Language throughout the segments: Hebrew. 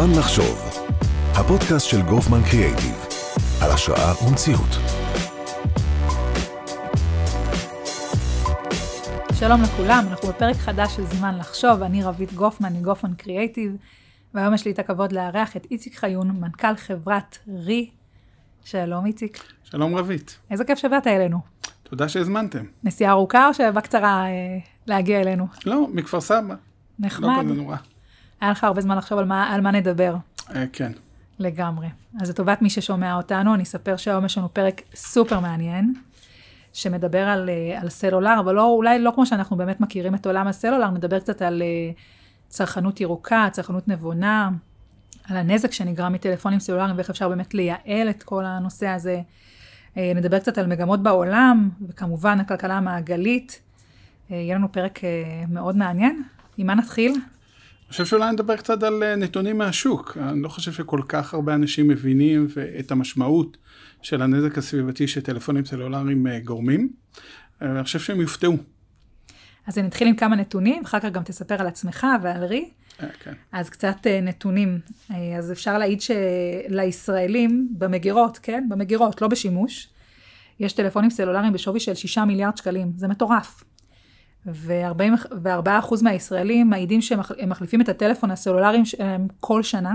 זמן לחשוב, הפודקאסט של גופמן קריאייטיב, על השראה ומציאות. שלום לכולם, אנחנו בפרק חדש של זמן לחשוב, אני רבית גופמן מגופמן קריאייטיב, והיום יש לי את הכבוד לארח את איציק חיון, מנכ"ל חברת רי. שלום איציק. שלום רבית. איזה כיף שבאת אלינו. תודה שהזמנתם. נסיעה ארוכה או שבקצרה אה, להגיע אלינו? לא, מכפר סבא. נחמד. לא כזה נורא. היה לך הרבה זמן לחשוב על מה, על מה נדבר. אה, כן. לגמרי. אז לטובת מי ששומע אותנו, אני אספר שהיום יש לנו פרק סופר מעניין, שמדבר על, אה, על סלולר, אבל לא, אולי לא כמו שאנחנו באמת מכירים את עולם הסלולר, נדבר קצת על אה, צרכנות ירוקה, צרכנות נבונה, על הנזק שנגרם מטלפונים סלולריים ואיך אפשר באמת לייעל את כל הנושא הזה. נדבר קצת על מגמות בעולם, וכמובן הכלכלה המעגלית. יהיה לנו פרק מאוד מעניין. עם מה נתחיל? חושב שאולי נדבר קצת על אה, נתונים מהשוק. אני לא חושב שכל כך הרבה אנשים מבינים את המשמעות של הנזק הסביבתי שטלפונים סלולריים אה, גורמים. אה, אני חושב שהם יופתעו. אז נתחיל עם כמה נתונים, אחר כך גם תספר על עצמך ועל רי. אה, כן. אז קצת נתונים. אז אפשר להעיד שלישראלים במגירות, כן? במגירות, לא בשימוש, יש טלפונים סלולריים בשווי של 6 מיליארד שקלים. זה מטורף. ו-44% מהישראלים מעידים שהם מח- הם מחליפים את הטלפון הסלולריים שלהם כל שנה.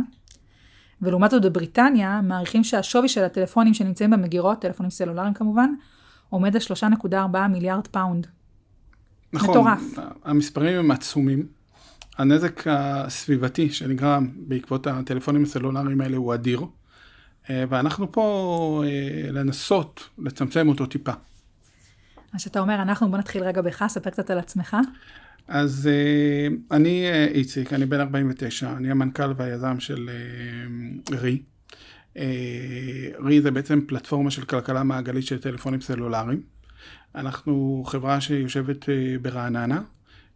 ולעומת זאת בבריטניה, מעריכים שהשווי של הטלפונים שנמצאים במגירות, טלפונים סלולריים כמובן, עומד על 3.4 מיליארד פאונד. נכון, מטורף. המספרים הם עצומים. הנזק הסביבתי שנגרם בעקבות הטלפונים הסלולריים האלה הוא אדיר. אה, ואנחנו פה אה, לנסות לצמצם אותו טיפה. אז שאתה אומר, אנחנו, בוא נתחיל רגע בך, ספר קצת על עצמך. אז uh, אני uh, איציק, אני בן 49, אני המנכ"ל והיזם של uh, רי. רי זה בעצם פלטפורמה של כלכלה מעגלית של טלפונים סלולריים. אנחנו חברה שיושבת ברעננה,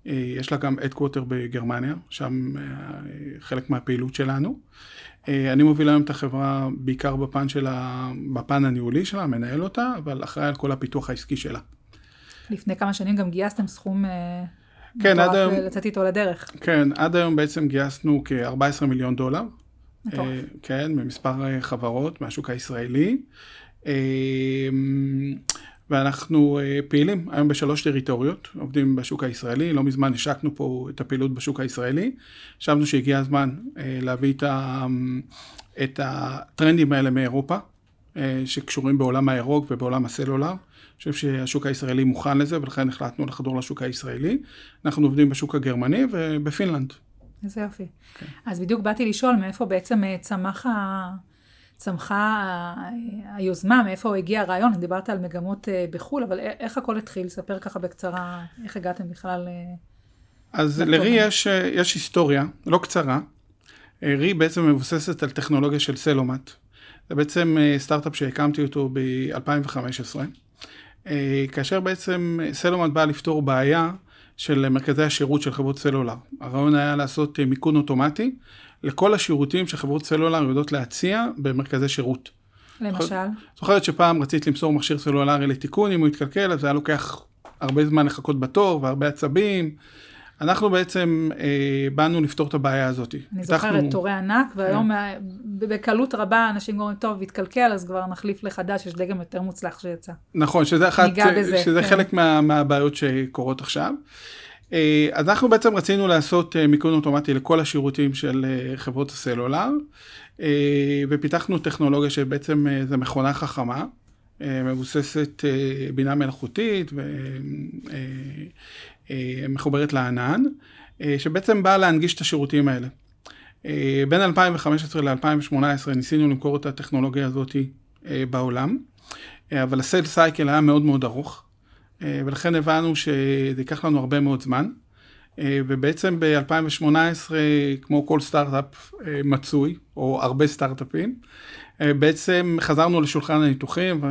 יש לה גם אדקווטר בגרמניה, שם חלק מהפעילות שלנו. אני מוביל היום את החברה בעיקר בפן, של ה... בפן הניהולי שלה, מנהל אותה, אבל אחראי על כל הפיתוח העסקי שלה. לפני כמה שנים גם גייסתם סכום אה, כן, עד היום- לצאת איתו לדרך. כן, עד היום בעצם גייסנו כ-14 מיליון דולר. מטורף. אה, כן, ממספר אה, חברות מהשוק הישראלי. אה, ואנחנו אה, פעילים היום בשלוש טריטוריות, עובדים בשוק הישראלי, לא מזמן השקנו פה את הפעילות בשוק הישראלי. חשבנו שהגיע הזמן אה, להביא את, ה, את הטרנדים האלה מאירופה, אה, שקשורים בעולם הירוק ובעולם הסלולר. אני חושב שהשוק הישראלי מוכן לזה, ולכן החלטנו לחדור לשוק הישראלי. אנחנו עובדים בשוק הגרמני ובפינלנד. איזה יופי. כן. אז בדיוק באתי לשאול מאיפה בעצם אה, צמח ה... צמחה ה- היוזמה, מאיפה הגיע הרעיון, דיברת על מגמות אה, בחו"ל, אבל איך הכל התחיל? ספר ככה בקצרה, איך הגעתם בכלל... אה, אז לרי. יש, אה, יש היסטוריה, לא קצרה. אה, רי בעצם מבוססת על טכנולוגיה של סלומט. זה בעצם אה, סטארט-אפ שהקמתי אותו ב-2015. אה, כאשר בעצם אה, סלומט באה לפתור בעיה של מרכזי השירות של חברות סלולר. הרעיון היה לעשות מיכון אוטומטי לכל השירותים שחברות סלולר יודעות להציע במרכזי שירות. למשל, זוכרת שפעם רצית למסור מכשיר סלולרי לתיקון, אם הוא התקלקל, אז היה לוקח הרבה זמן לחכות בתור והרבה עצבים. אנחנו בעצם אה, באנו לפתור את הבעיה הזאת. אני זוכרת תורי ענק, והיום אה, ב- בקלות רבה אנשים אומרים, טוב, התקלקל, אז כבר נחליף לחדש, יש דגם יותר מוצלח שיצא. נכון, שזה, אחת, בזה, שזה כן. חלק מה, מהבעיות שקורות עכשיו. אה, אז אנחנו בעצם רצינו לעשות אה, מיכון אוטומטי לכל השירותים של אה, חברות הסלולר, אה, ופיתחנו טכנולוגיה שבעצם אה, זה מכונה חכמה, אה, מבוססת אה, בינה מלאכותית ומחוברת לענן, אה, שבעצם באה להנגיש את השירותים האלה. אה, בין 2015 ל-2018 ניסינו למכור את הטכנולוגיה הזאת אה, בעולם, אה, אבל הסייל סייקל היה מאוד מאוד ארוך, אה, ולכן הבנו שזה ייקח לנו הרבה מאוד זמן. אה, ובעצם ב-2018, כמו כל סטארט-אפ אה, מצוי, או הרבה סטארט-אפים, אה, בעצם חזרנו לשולחן הניתוחים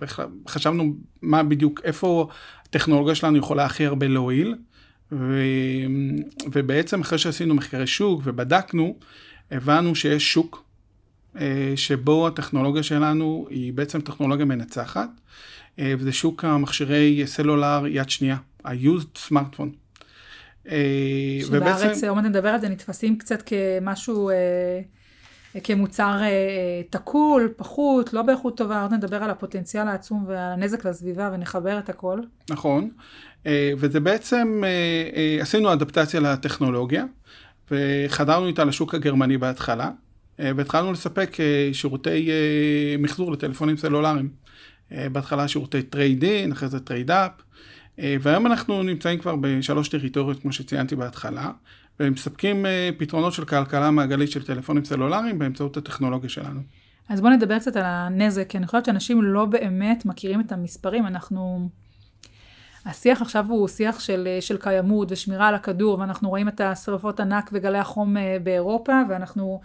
וחשבנו מה בדיוק, איפה הטכנולוגיה שלנו יכולה הכי הרבה להועיל. ו... ובעצם אחרי שעשינו מחקרי שוק ובדקנו, הבנו שיש שוק אה, שבו הטכנולוגיה שלנו היא בעצם טכנולוגיה מנצחת, אה, וזה שוק המכשירי סלולר יד שנייה, ה-used smartphone. שבארץ, עוד מעט נדבר על זה, נתפסים קצת כמשהו, כמוצר תקול, פחות, לא באיכות טובה, עוד נדבר על הפוטנציאל העצום ועל הנזק לסביבה ונחבר את הכל. נכון, וזה בעצם, עשינו אדפטציה לטכנולוגיה, וחדרנו איתה לשוק הגרמני בהתחלה, והתחלנו לספק שירותי מחזור לטלפונים סלולריים. בהתחלה שירותי trade-in, אחרי זה trade-up, והיום אנחנו נמצאים כבר בשלוש טריטוריות, כמו שציינתי בהתחלה, ומספקים פתרונות של כלכלה מעגלית של טלפונים סלולריים באמצעות הטכנולוגיה שלנו. אז בואו נדבר קצת על הנזק, כי אני חושבת שאנשים לא באמת מכירים את המספרים, אנחנו... השיח עכשיו הוא שיח של, של קיימות ושמירה על הכדור, ואנחנו רואים את השרפות ענק וגלי החום באירופה, ואנחנו,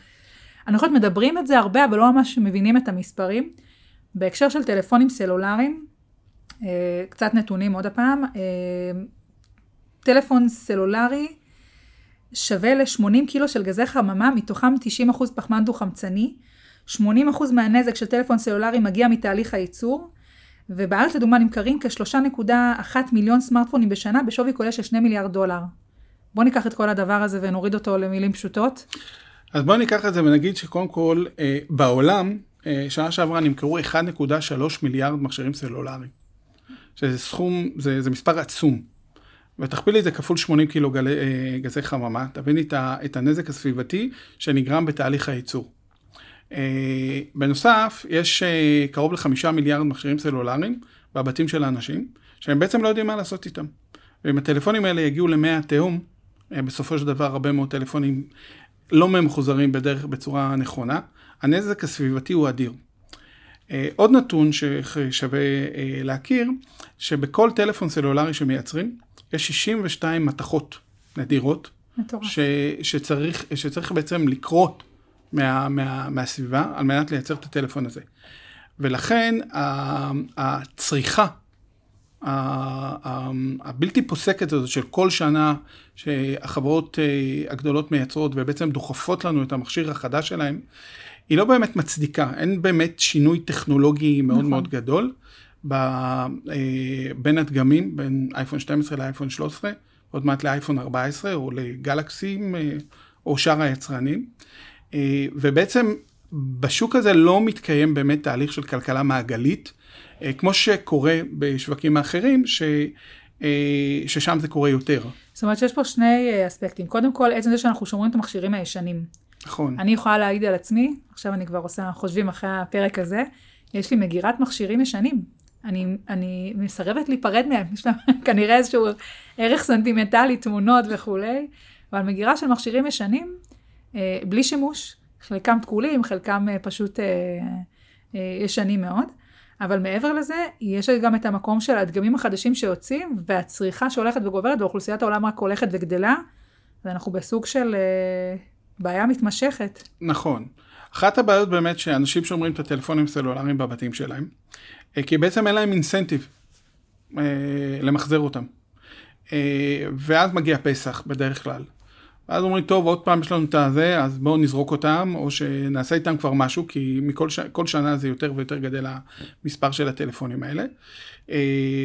אני חושבת, מדברים את זה הרבה, אבל לא ממש מבינים את המספרים. בהקשר של טלפונים סלולריים, קצת נתונים עוד הפעם, טלפון סלולרי שווה ל-80 קילו של גזי חממה, מתוכם 90% פחמן דו-חמצני, 80% מהנזק של טלפון סלולרי מגיע מתהליך הייצור, ובארץ לדוגמה נמכרים כ-3.1 מיליון סמארטפונים בשנה בשווי כולל של 2 מיליארד דולר. בואו ניקח את כל הדבר הזה ונוריד אותו למילים פשוטות. אז בואו ניקח את זה ונגיד שקודם כל, אה, בעולם, אה, שנה שעברה נמכרו 1.3 מיליארד מכשירים סלולריים. שזה סכום, זה, זה מספר עצום. ותכפילי את זה כפול 80 קילו גלי, אה, גזי חממה, תביני את, את הנזק הסביבתי שנגרם בתהליך הייצור. אה, בנוסף, יש אה, קרוב לחמישה מיליארד מכשירים סלולריים בבתים של האנשים, שהם בעצם לא יודעים מה לעשות איתם. ואם הטלפונים האלה יגיעו למי התהום, בסופו של דבר הרבה מאוד טלפונים לא ממחוזרים בדרך בצורה נכונה, הנזק הסביבתי הוא אדיר. עוד נתון ששווה להכיר, שבכל טלפון סלולרי שמייצרים, יש 62 מתכות נדירות, ש, שצריך, שצריך בעצם לקרות מה, מה, מהסביבה על מנת לייצר את הטלפון הזה. ולכן הצריכה הבלתי פוסקת הזאת של כל שנה שהחברות הגדולות מייצרות ובעצם דוחפות לנו את המכשיר החדש שלהם, היא לא באמת מצדיקה, אין באמת שינוי טכנולוגי מאוד נכון. מאוד גדול בין הדגמים, בין אייפון 12 לאייפון 13, עוד מעט לאייפון 14 או לגלקסים או שאר היצרנים. ובעצם בשוק הזה לא מתקיים באמת תהליך של כלכלה מעגלית, כמו שקורה בשווקים האחרים, ש... ששם זה קורה יותר. זאת אומרת שיש פה שני אספקטים. קודם כל, עצם זה שאנחנו שומרים את המכשירים הישנים. נכון. אני יכולה להעיד על עצמי, עכשיו אני כבר עושה חושבים אחרי הפרק הזה, יש לי מגירת מכשירים ישנים. אני, אני מסרבת להיפרד מהם, יש להם כנראה איזשהו ערך סנטימנטלי, תמונות וכולי, אבל מגירה של מכשירים ישנים, אה, בלי שימוש, חלקם תקולים, חלקם אה, פשוט אה, אה, ישנים מאוד. אבל מעבר לזה, יש גם את המקום של הדגמים החדשים שיוצאים, והצריכה שהולכת וגוברת, ואוכלוסיית העולם רק הולכת וגדלה, אז אנחנו בסוג של אה, בעיה מתמשכת. נכון. אחת הבעיות באמת שאנשים שומרים את הטלפונים הסלולריים בבתים שלהם, כי בעצם אין להם אינסנטיב אה, למחזר אותם. אה, ואז מגיע פסח בדרך כלל. ואז אומרים, טוב, עוד פעם יש לנו את הזה, אז בואו נזרוק אותם, או שנעשה איתם כבר משהו, כי מכל ש... שנה זה יותר ויותר גדל המספר של הטלפונים האלה.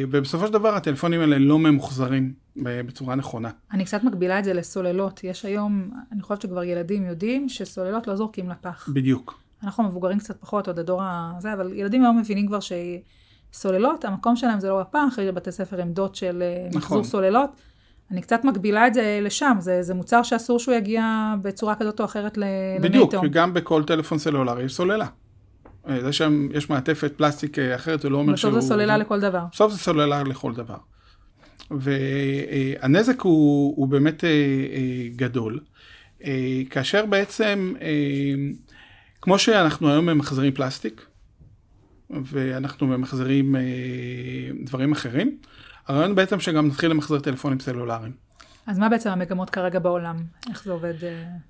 ובסופו של דבר הטלפונים האלה לא ממוחזרים בצורה נכונה. אני קצת מקבילה את זה לסוללות. יש היום, אני חושבת שכבר ילדים יודעים שסוללות לא זורקים לפח. בדיוק. אנחנו מבוגרים קצת פחות, עוד הדור הזה, אבל ילדים היום מבינים כבר שסוללות, המקום שלהם זה לא בפח, יש בתי ספר עמדות של נכון. מחזור סוללות. אני קצת מקבילה את זה לשם, זה, זה מוצר שאסור שהוא יגיע בצורה כזאת או אחרת למי בדיוק, וגם בכל טלפון סלולרי יש סוללה. זה שם יש מעטפת פלסטיק אחרת, זה לא אומר שהוא... בסוף זה סוללה לכל דבר. בסוף זה סוללה לכל דבר. והנזק הוא, הוא באמת גדול, כאשר בעצם, כמו שאנחנו היום ממחזרים פלסטיק, ואנחנו ממחזרים דברים אחרים, הרעיון בעצם שגם נתחיל למחזר טלפונים סלולריים. אז מה בעצם המגמות כרגע בעולם? איך זה עובד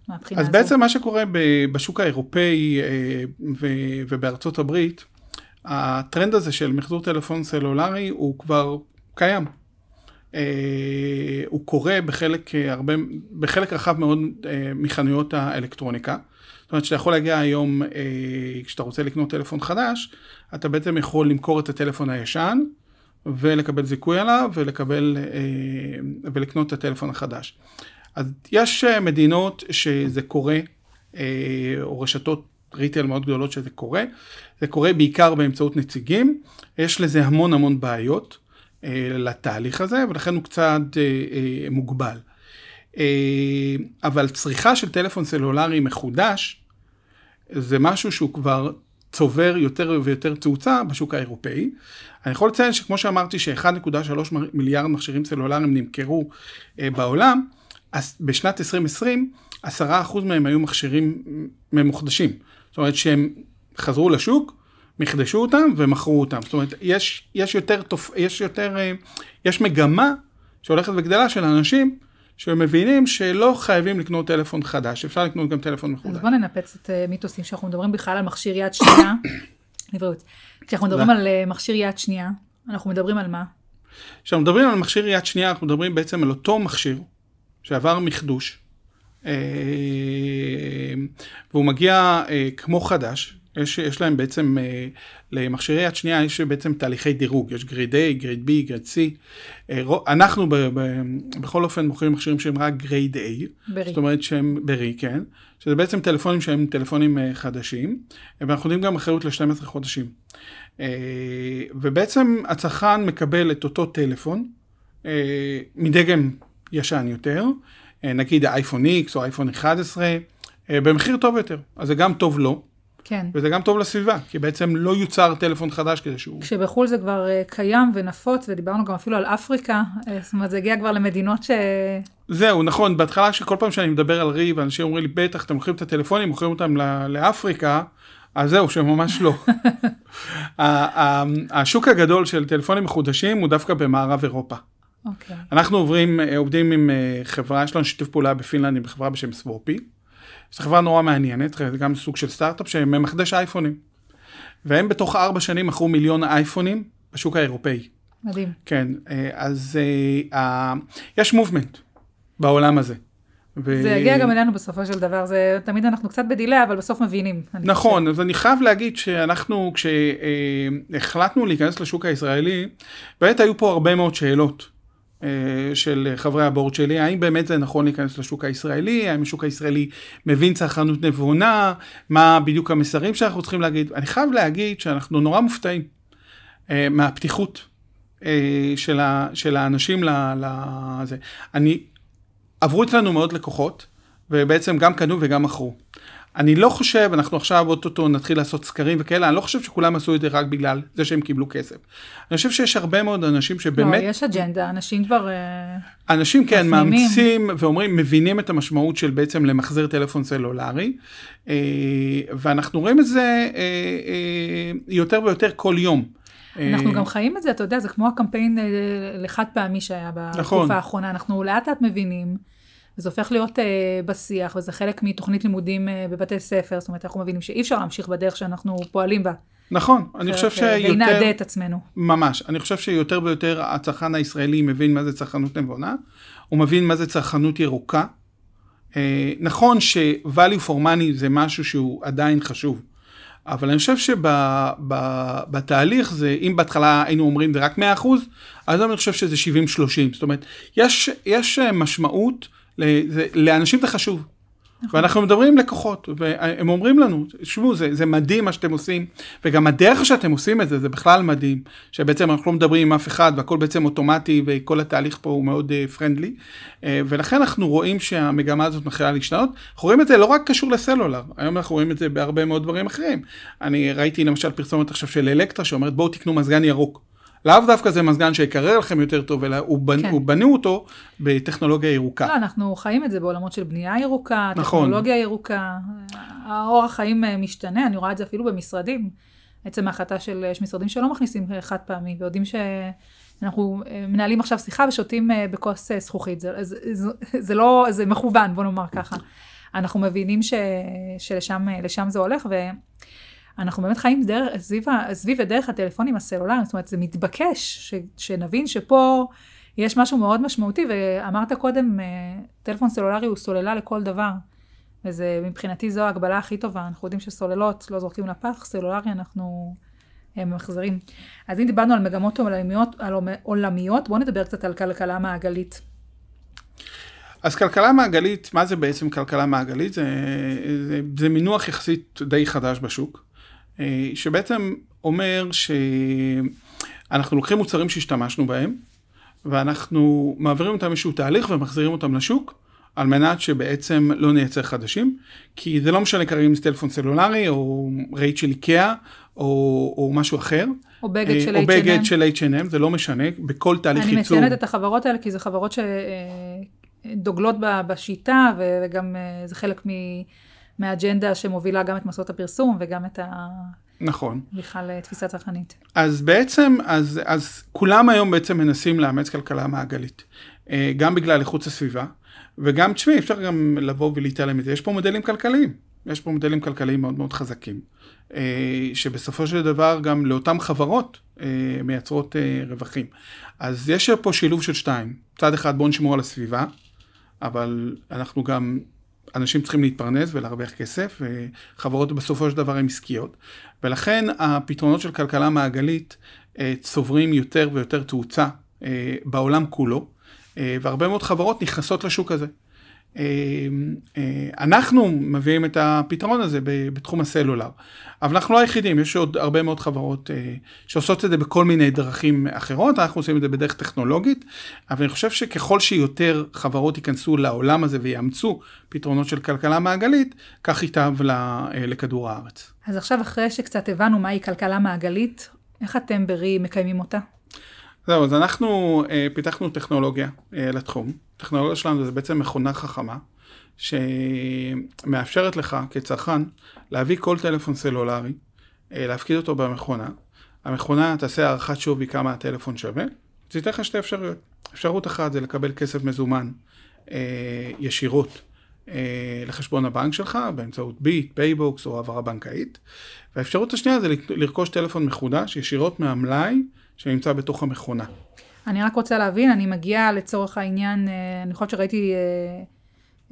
מהבחינה הזו? אז בעצם מה שקורה בשוק האירופאי ובארצות הברית, הטרנד הזה של מחזור טלפון סלולרי הוא כבר קיים. הוא קורה בחלק, הרבה, בחלק רחב מאוד מחנויות האלקטרוניקה. זאת אומרת שאתה יכול להגיע היום, כשאתה רוצה לקנות טלפון חדש, אתה בעצם יכול למכור את הטלפון הישן, ולקבל זיכוי עליו ולקבל ולקנות את הטלפון החדש. אז יש מדינות שזה קורה, או רשתות ריטל מאוד גדולות שזה קורה. זה קורה בעיקר באמצעות נציגים, יש לזה המון המון בעיות אה, לתהליך הזה, ולכן הוא קצת אה, אה, מוגבל. אה, אבל צריכה של טלפון סלולרי מחודש, זה משהו שהוא כבר צובר יותר ויותר תאוצה בשוק האירופאי. אני יכול לציין שכמו שאמרתי ש-1.3 מיליארד מכשירים סלולריים נמכרו אה, בעולם, אז בשנת 2020 10% מהם היו מכשירים ממוחדשים. זאת אומרת שהם חזרו לשוק, מחדשו אותם ומכרו אותם. זאת אומרת, יש, יש יותר, תופ... יש יותר, אה, יש מגמה שהולכת וגדלה של אנשים שמבינים שלא חייבים לקנות טלפון חדש, אפשר לקנות גם טלפון מחודש. אז בוא ננפץ את אה, מיתוסים שאנחנו מדברים בכלל על מכשיר יד שנייה. לבריאות. כשאנחנו מדברים על אה, מכשיר יד שנייה, אנחנו מדברים על מה? כשאנחנו מדברים על מכשיר יד שנייה, אנחנו מדברים בעצם על אותו מכשיר שעבר מחדוש, אה, והוא מגיע כמו חדש, יש, יש להם בעצם, אה, למכשירי יד שנייה יש בעצם תהליכי דירוג, יש גריד A, גריד B, גריד C. אנחנו ב, ב, בכל אופן מוכרים מכשירים שהם רק גריד A. ברי. זאת אומרת שהם ברי, כן. שזה בעצם טלפונים שהם טלפונים חדשים, ואנחנו נותנים גם אחריות ל-12 חודשים. ובעצם הצרכן מקבל את אותו טלפון מדגם ישן יותר. אה, נגיד האייפון X או אייפון 11, אה, במחיר טוב יותר. אז זה גם טוב לו. כן. וזה גם טוב לסביבה, כי בעצם לא יוצר טלפון חדש כדי שהוא... כשבחו"ל זה כבר אה, קיים ונפוץ, ודיברנו גם אפילו על אפריקה, זאת אומרת, זה הגיע כבר למדינות ש... זהו, נכון, בהתחלה שכל פעם שאני מדבר על ריב, אנשים אומרים לי, בטח, אתם מוכרים את הטלפונים, מוכרים אותם לאפריקה, אז זהו, שממש לא. השוק הגדול של טלפונים מחודשים הוא דווקא במערב אירופה. Okay. אוקיי. אנחנו עוברים, אה, עובדים עם אה, חברה, יש לנו שיתוף פעולה בפינלנד עם חברה בשם Swappie. זו חברה נורא מעניינת, גם סוג של סטארט-אפ שממחדש אייפונים. והם בתוך ארבע שנים מכרו מיליון אייפונים בשוק האירופאי. מדהים. כן, אה, אז uh, יש מובמנט בעולם הזה. ו... זה יגיע גם אלינו בסופו של דבר, זה תמיד אנחנו קצת בדילה, אבל בסוף מבינים. נכון, אז אני חייב להגיד שאנחנו, כשהחלטנו להיכנס לשוק הישראלי, באמת היו פה הרבה מאוד שאלות. אה, של חברי הבורד שלי, האם באמת זה נכון להיכנס לשוק הישראלי, האם השוק הישראלי מבין צרכנות נבונה, מה בדיוק המסרים שאנחנו צריכים להגיד. אני חייב להגיד שאנחנו נורא מופתעים אה, מהפתיחות אה, של, ה, של האנשים לזה. אני, עברו אצלנו מאוד לקוחות, ובעצם גם קנו וגם מכרו. אני לא חושב, אנחנו עכשיו אוטוטו נתחיל לעשות סקרים וכאלה, אני לא חושב שכולם עשו את זה רק בגלל זה שהם קיבלו כסף. אני חושב שיש הרבה מאוד אנשים שבאמת... לא, יש אג'נדה, אנשים כבר... אה, אנשים כן, מאמצים ואומרים, מבינים את המשמעות של בעצם למחזר טלפון סלולרי, אה, ואנחנו רואים את זה אה, יותר ויותר כל יום. אנחנו גם חיים את זה, אתה יודע, זה כמו הקמפיין לחד פעמי שהיה בתקופה נכון. האחרונה, אנחנו לאט לאט מבינים. וזה הופך להיות uh, בשיח, וזה חלק מתוכנית לימודים uh, בבתי ספר, זאת אומרת, אנחנו מבינים שאי אפשר להמשיך בדרך שאנחנו פועלים בה. נכון, אני חושב שיותר... ונעדה את עצמנו. ממש, אני חושב שיותר ויותר הצרכן הישראלי מבין מה זה צרכנות נבונה, הוא מבין מה זה צרכנות ירוקה. Uh, נכון ש-value for money זה משהו שהוא עדיין חשוב, אבל אני חושב שבתהליך זה, אם בהתחלה היינו אומרים זה רק 100%, אז אני חושב שזה 70-30. זאת אומרת, יש, יש משמעות לאנשים זה חשוב. נכון. ואנחנו מדברים עם לקוחות, והם אומרים לנו, תשמעו, זה, זה מדהים מה שאתם עושים, וגם הדרך שאתם עושים את זה, זה בכלל מדהים, שבעצם אנחנו לא מדברים עם אף אחד, והכל בעצם אוטומטי, וכל התהליך פה הוא מאוד פרנדלי, uh, uh, ולכן אנחנו רואים שהמגמה הזאת מתחילה להשתנות. אנחנו רואים את זה לא רק קשור לסלולר, היום אנחנו רואים את זה בהרבה מאוד דברים אחרים. אני ראיתי למשל פרסומת עכשיו של אלקטרה, שאומרת בואו תקנו מזגן ירוק. לאו דווקא זה מזגן שיקרר לכם יותר טוב, אלא הוא, בנ... כן. הוא בנו אותו בטכנולוגיה ירוקה. לא, אנחנו חיים את זה בעולמות של בנייה ירוקה, נכון. טכנולוגיה ירוקה, האורח חיים אה, משתנה, אני רואה את זה אפילו במשרדים. עצם ההחלטה של, יש משרדים שלא מכניסים חד פעמי, ויודעים שאנחנו אה, מנהלים עכשיו שיחה ושותים אה, בכוס זכוכית, זה, זה, זה, זה לא, זה מכוון, בוא נאמר ככה. אנחנו מבינים ש, שלשם זה הולך, ו... אנחנו באמת חיים דרך, סביב, סביב ודרך הטלפונים הסלולריים, זאת אומרת, זה מתבקש ש, שנבין שפה יש משהו מאוד משמעותי, ואמרת קודם, אה, טלפון סלולרי הוא סוללה לכל דבר, וזה מבחינתי זו ההגבלה הכי טובה, אנחנו יודעים שסוללות לא זורקים לפח, סלולרי אנחנו ממחזרים. אז אם דיברנו על מגמות עולמיות, על עולמיות, בואו נדבר קצת על כלכלה מעגלית. אז כלכלה מעגלית, מה זה בעצם כלכלה מעגלית? זה, זה, זה מינוח יחסית די חדש בשוק, שבעצם אומר שאנחנו לוקחים מוצרים שהשתמשנו בהם, ואנחנו מעבירים אותם איזשהו תהליך ומחזירים אותם לשוק, על מנת שבעצם לא נייצר חדשים, כי זה לא משנה כרגע אם זה טלפון סלולרי, או רהיט של איקאה, או, או משהו אחר. או בגד של H&M. או בגד של H&M, זה לא משנה, בכל תהליך ייצור. אני מציינת את החברות האלה, כי זה חברות שדוגלות בשיטה, וגם אה, זה חלק מהאג'נדה שמובילה גם את מסעות הפרסום, וגם את ה... נכון. בכלל אה, תפיסה צרכנית. אז בעצם, אז, אז כולם היום בעצם מנסים לאמץ כלכלה מעגלית. אה, גם בגלל איכות הסביבה, וגם, תשמעי, אפשר גם לבוא ולהתעלם מזה. יש פה מודלים כלכליים. יש פה מודלים כלכליים מאוד מאוד חזקים, אה, שבסופו של דבר גם לאותן חברות מייצרות רווחים. אז יש פה שילוב של שתיים. מצד אחד בואו נשמור על הסביבה, אבל אנחנו גם אנשים צריכים להתפרנס ולהרוויח כסף, וחברות בסופו של דבר הן עסקיות. ולכן הפתרונות של כלכלה מעגלית אה, צוברים יותר ויותר תאוצה אה, בעולם כולו, אה, והרבה מאוד חברות נכנסות לשוק הזה. אנחנו מביאים את הפתרון הזה בתחום הסלולר, אבל אנחנו לא היחידים, יש עוד הרבה מאוד חברות שעושות את זה בכל מיני דרכים אחרות, אנחנו עושים את זה בדרך טכנולוגית, אבל אני חושב שככל שיותר חברות ייכנסו לעולם הזה ויאמצו פתרונות של כלכלה מעגלית, כך ייטב לכדור הארץ. אז עכשיו, אחרי שקצת הבנו מהי כלכלה מעגלית, איך אתם ברי מקיימים אותה? זהו, אז אנחנו אה, פיתחנו טכנולוגיה אה, לתחום. הטכנולוגיה שלנו זה בעצם מכונה חכמה, שמאפשרת לך כצרכן להביא כל טלפון סלולרי, אה, להפקיד אותו במכונה. המכונה תעשה הערכת שווי כמה הטלפון שווה, זה ייתן לך שתי אפשרויות. אפשרות אחת זה לקבל כסף מזומן אה, ישירות אה, לחשבון הבנק שלך באמצעות ביט, PayBox או העברה בנקאית. והאפשרות השנייה זה לרכוש טלפון מחודש ישירות מהמלאי שנמצא בתוך המכונה. אני רק רוצה להבין, אני מגיעה לצורך העניין, אה, אני חושבת שראיתי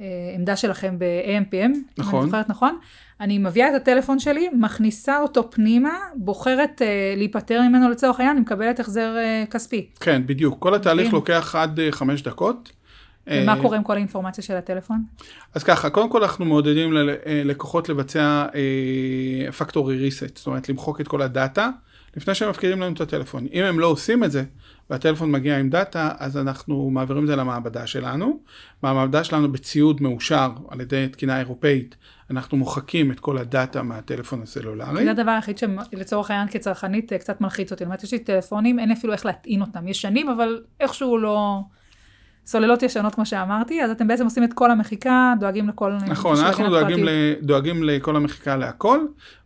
אה, עמדה שלכם ב-AMPM, נכון. אני זוכרת נכון, אני מביאה את הטלפון שלי, מכניסה אותו פנימה, בוחרת להיפטר ממנו לצורך העניין, אני מקבלת החזר כספי. כן, בדיוק. כל התהליך לוקח עד חמש דקות. ומה קורה עם כל האינפורמציה של הטלפון? אז ככה, קודם כל אנחנו מעודדים ללקוחות לבצע פקטורי ריסט, זאת אומרת למחוק את כל הדאטה לפני שהם מפקידים לנו את הטלפון. אם הם לא עושים את זה, והטלפון מגיע עם דאטה, אז אנחנו מעבירים את זה למעבדה שלנו. במעבדה שלנו בציוד מאושר על ידי תקינה אירופאית, אנחנו מוחקים את כל הדאטה מהטלפון הסלולרי. זה הדבר היחיד שלצורך העניין כצרכנית קצת מלחיץ אותי. זאת אומרת, יש לי טלפונים, אין אפילו איך להטעין אותם. ישנים, אבל איכשהו לא... סוללות ישנות, כמו שאמרתי, אז אתם בעצם עושים את כל המחיקה, דואגים לכל... נכון, אנחנו דואגים, ל, דואגים לכל המחיקה להכל,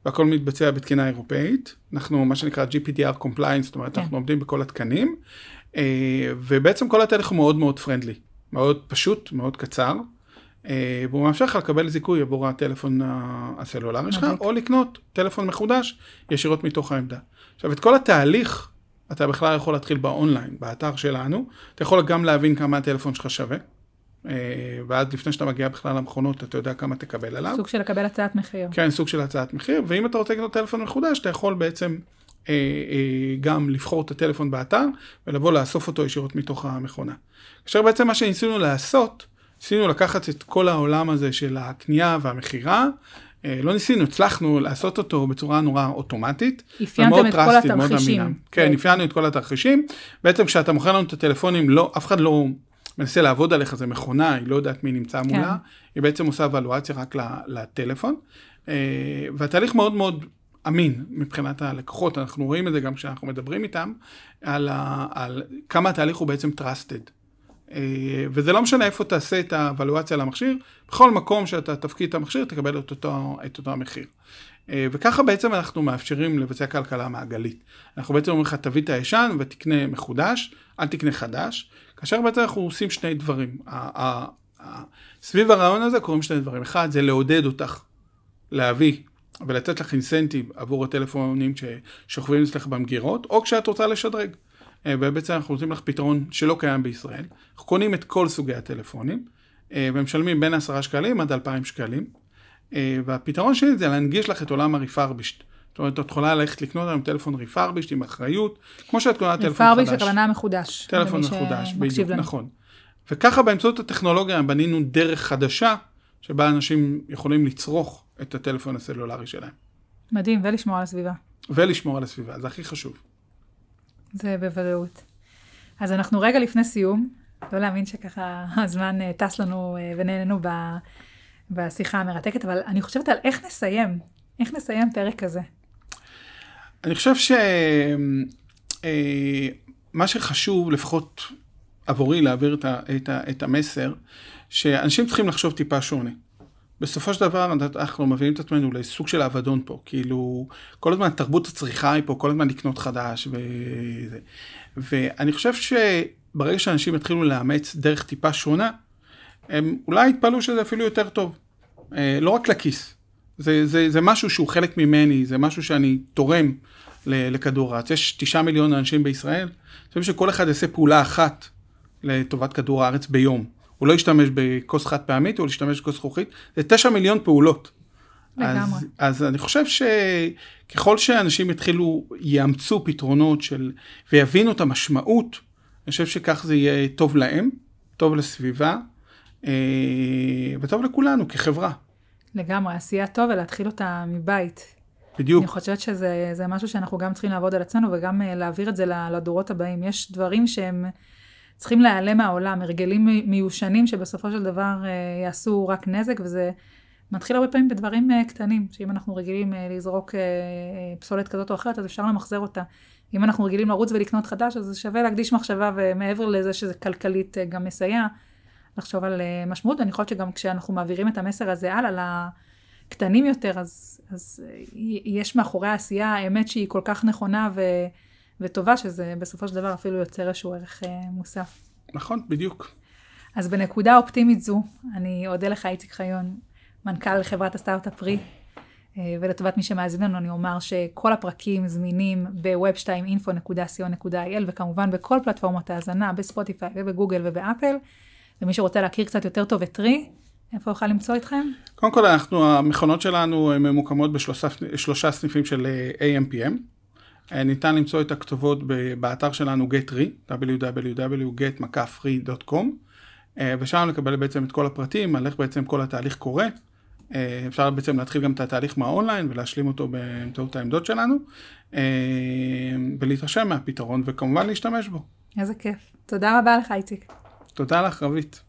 והכל מתבצע בתקינה אירופאית. אנחנו, מה שנקרא GPDR Compliance, זאת אומרת, כן. אנחנו עומדים בכל התקנים, אה, ובעצם כל התהליך הוא מאוד מאוד פרנדלי, מאוד פשוט, מאוד קצר, אה, והוא מאפשר לך לקבל זיכוי עבור הטלפון הסלולרי שלך, או לקנות טלפון מחודש ישירות מתוך העמדה. עכשיו, את כל התהליך אתה בכלל יכול להתחיל באונליין, באתר שלנו, אתה יכול גם להבין כמה הטלפון שלך שווה, אה, ועד לפני שאתה מגיע בכלל למכונות, אתה יודע כמה תקבל עליו. סוג של לקבל הצעת מחיר. כן, סוג של הצעת מחיר, ואם אתה רוצה לקנות טלפון מחודש, אתה יכול בעצם אה, אה, גם לבחור את הטלפון באתר, ולבוא לאסוף אותו ישירות מתוך המכונה. כאשר בעצם מה שניסינו לעשות, ניסינו לקחת את כל העולם הזה של הקנייה והמכירה, לא ניסינו, הצלחנו לעשות אותו בצורה נורא אוטומטית. אפיינתם את כל התרחישים. כן, אפיינו את כל התרחישים. בעצם כשאתה מוכר לנו את הטלפונים, לא, אף אחד לא מנסה לעבוד עליך, זה מכונה, היא לא יודעת מי נמצא מולה, כן. היא בעצם עושה אבלואציה רק לטלפון. אה, והתהליך מאוד מאוד אמין מבחינת הלקוחות, אנחנו רואים את זה גם כשאנחנו מדברים איתם, על, ה, על כמה התהליך הוא בעצם trusted. אה, וזה לא משנה איפה תעשה את האבלואציה למכשיר, בכל מקום שאתה תפקיד את המכשיר תקבל את אותו, את אותו המחיר. אה, וככה בעצם אנחנו מאפשרים לבצע כלכלה מעגלית. אנחנו בעצם אומרים לך תביא את הישן ותקנה מחודש, אל תקנה חדש, כאשר בעצם אנחנו עושים שני דברים. סביב הרעיון הזה קורים שני דברים. אחד זה לעודד אותך להביא ולתת לך אינסנטיב עבור הטלפונים ששוכבים אצלך במגירות, או כשאת רוצה לשדרג. אה, ובעצם אנחנו נותנים לך פתרון שלא קיים בישראל. אנחנו קונים את כל סוגי הטלפונים, אה, ומשלמים בין 10 שקלים עד 2,000 שקלים. אה, והפתרון שלי זה להנגיש לך את עולם הרפרבישט. זאת אומרת, את יכולה ללכת לקנות היום טלפון ריפרבישט עם אחריות, כמו שאת קונה טלפון חדש. ריפרבישט הכוונה מחודש. טלפון מחודש, בדיוק, לנו. נכון. וככה באמצעות הטכנולוגיה בנינו דרך חדשה, שבה אנשים יכולים לצרוך את הטלפון הסלולרי שלהם. מדהים, ולשמור על הסביבה. ולשמור על הסביבה, זה הכי חשוב. זה בוודאות. אז אנחנו רגע לפני סיום, לא להאמין שככה הזמן אה, טס לנו אה, ונהנינו בשיחה המרתקת, אבל אני חושבת על איך נסיים, איך נסיים פרק כזה. אני חושב שמה שחשוב, לפחות עבורי, להעביר את המסר, שאנשים צריכים לחשוב טיפה שונה. בסופו של דבר אנחנו מביאים את עצמנו לסוג של אבדון פה, כאילו כל הזמן תרבות הצריכה היא פה, כל הזמן לקנות חדש וזה. ואני חושב שברגע שאנשים יתחילו לאמץ דרך טיפה שונה, הם אולי יתפלאו שזה אפילו יותר טוב. אה, לא רק לכיס, זה, זה, זה משהו שהוא חלק ממני, זה משהו שאני תורם לכדור הארץ. יש תשעה מיליון אנשים בישראל, אני חושב שכל אחד יעשה פעולה אחת לטובת כדור הארץ ביום. הוא לא ישתמש בכוס חד פעמית, הוא ישתמש בכוס זכוכית, זה תשע מיליון פעולות. לגמרי. אז, אז אני חושב שככל שאנשים יתחילו, יאמצו פתרונות של, ויבינו את המשמעות, אני חושב שכך זה יהיה טוב להם, טוב לסביבה, אה, וטוב לכולנו כחברה. לגמרי, עשייה טוב ולהתחיל אותה מבית. בדיוק. אני חושבת שזה זה משהו שאנחנו גם צריכים לעבוד על עצמנו וגם אה, להעביר את זה לדורות הבאים. יש דברים שהם צריכים להיעלם מהעולם, הרגלים מיושנים שבסופו של דבר אה, יעשו רק נזק, וזה מתחיל הרבה פעמים בדברים אה, קטנים, שאם אנחנו רגילים אה, לזרוק פסולת כזאת או אחרת, אז אפשר למחזר אותה. אם אנחנו רגילים לרוץ ולקנות חדש, אז שווה להקדיש מחשבה, ומעבר לזה שזה כלכלית גם מסייע, לחשוב על משמעות, ואני חושבת שגם כשאנחנו מעבירים את המסר הזה הלאה לקטנים יותר, אז, אז יש מאחורי העשייה האמת שהיא כל כך נכונה ו, וטובה, שזה בסופו של דבר אפילו יוצר איזשהו ערך אה, מוסף. נכון, בדיוק. אז בנקודה אופטימית זו, אני אודה לך, איציק חיון, מנכ"ל חברת הסטארט-אפ פרי, אה, ולטובת מי שמאזין לנו, אני אומר שכל הפרקים זמינים ב-web2info.co.il, וכמובן בכל פלטפורמות ההאזנה, בספוטיפיי ובגוגל ובאפל. ומי שרוצה להכיר קצת יותר טוב את טרי, איפה יוכל למצוא איתכם? קודם כל, אנחנו, המכונות שלנו ממוקמות בשלושה שלושה סניפים של אה, AMPM. אה, ניתן למצוא את הכתובות באתר שלנו GetRe, www.get-free.com, אה, ושם לקבל בעצם את כל הפרטים, על איך בעצם כל התהליך קורה. אה, אפשר בעצם להתחיל גם את התהליך מהאונליין ולהשלים אותו באמצעות העמדות שלנו, ולהתרשם מהפתרון וכמובן להשתמש בו. איזה כיף. תודה רבה לך, איציק. תודה לך, רבית.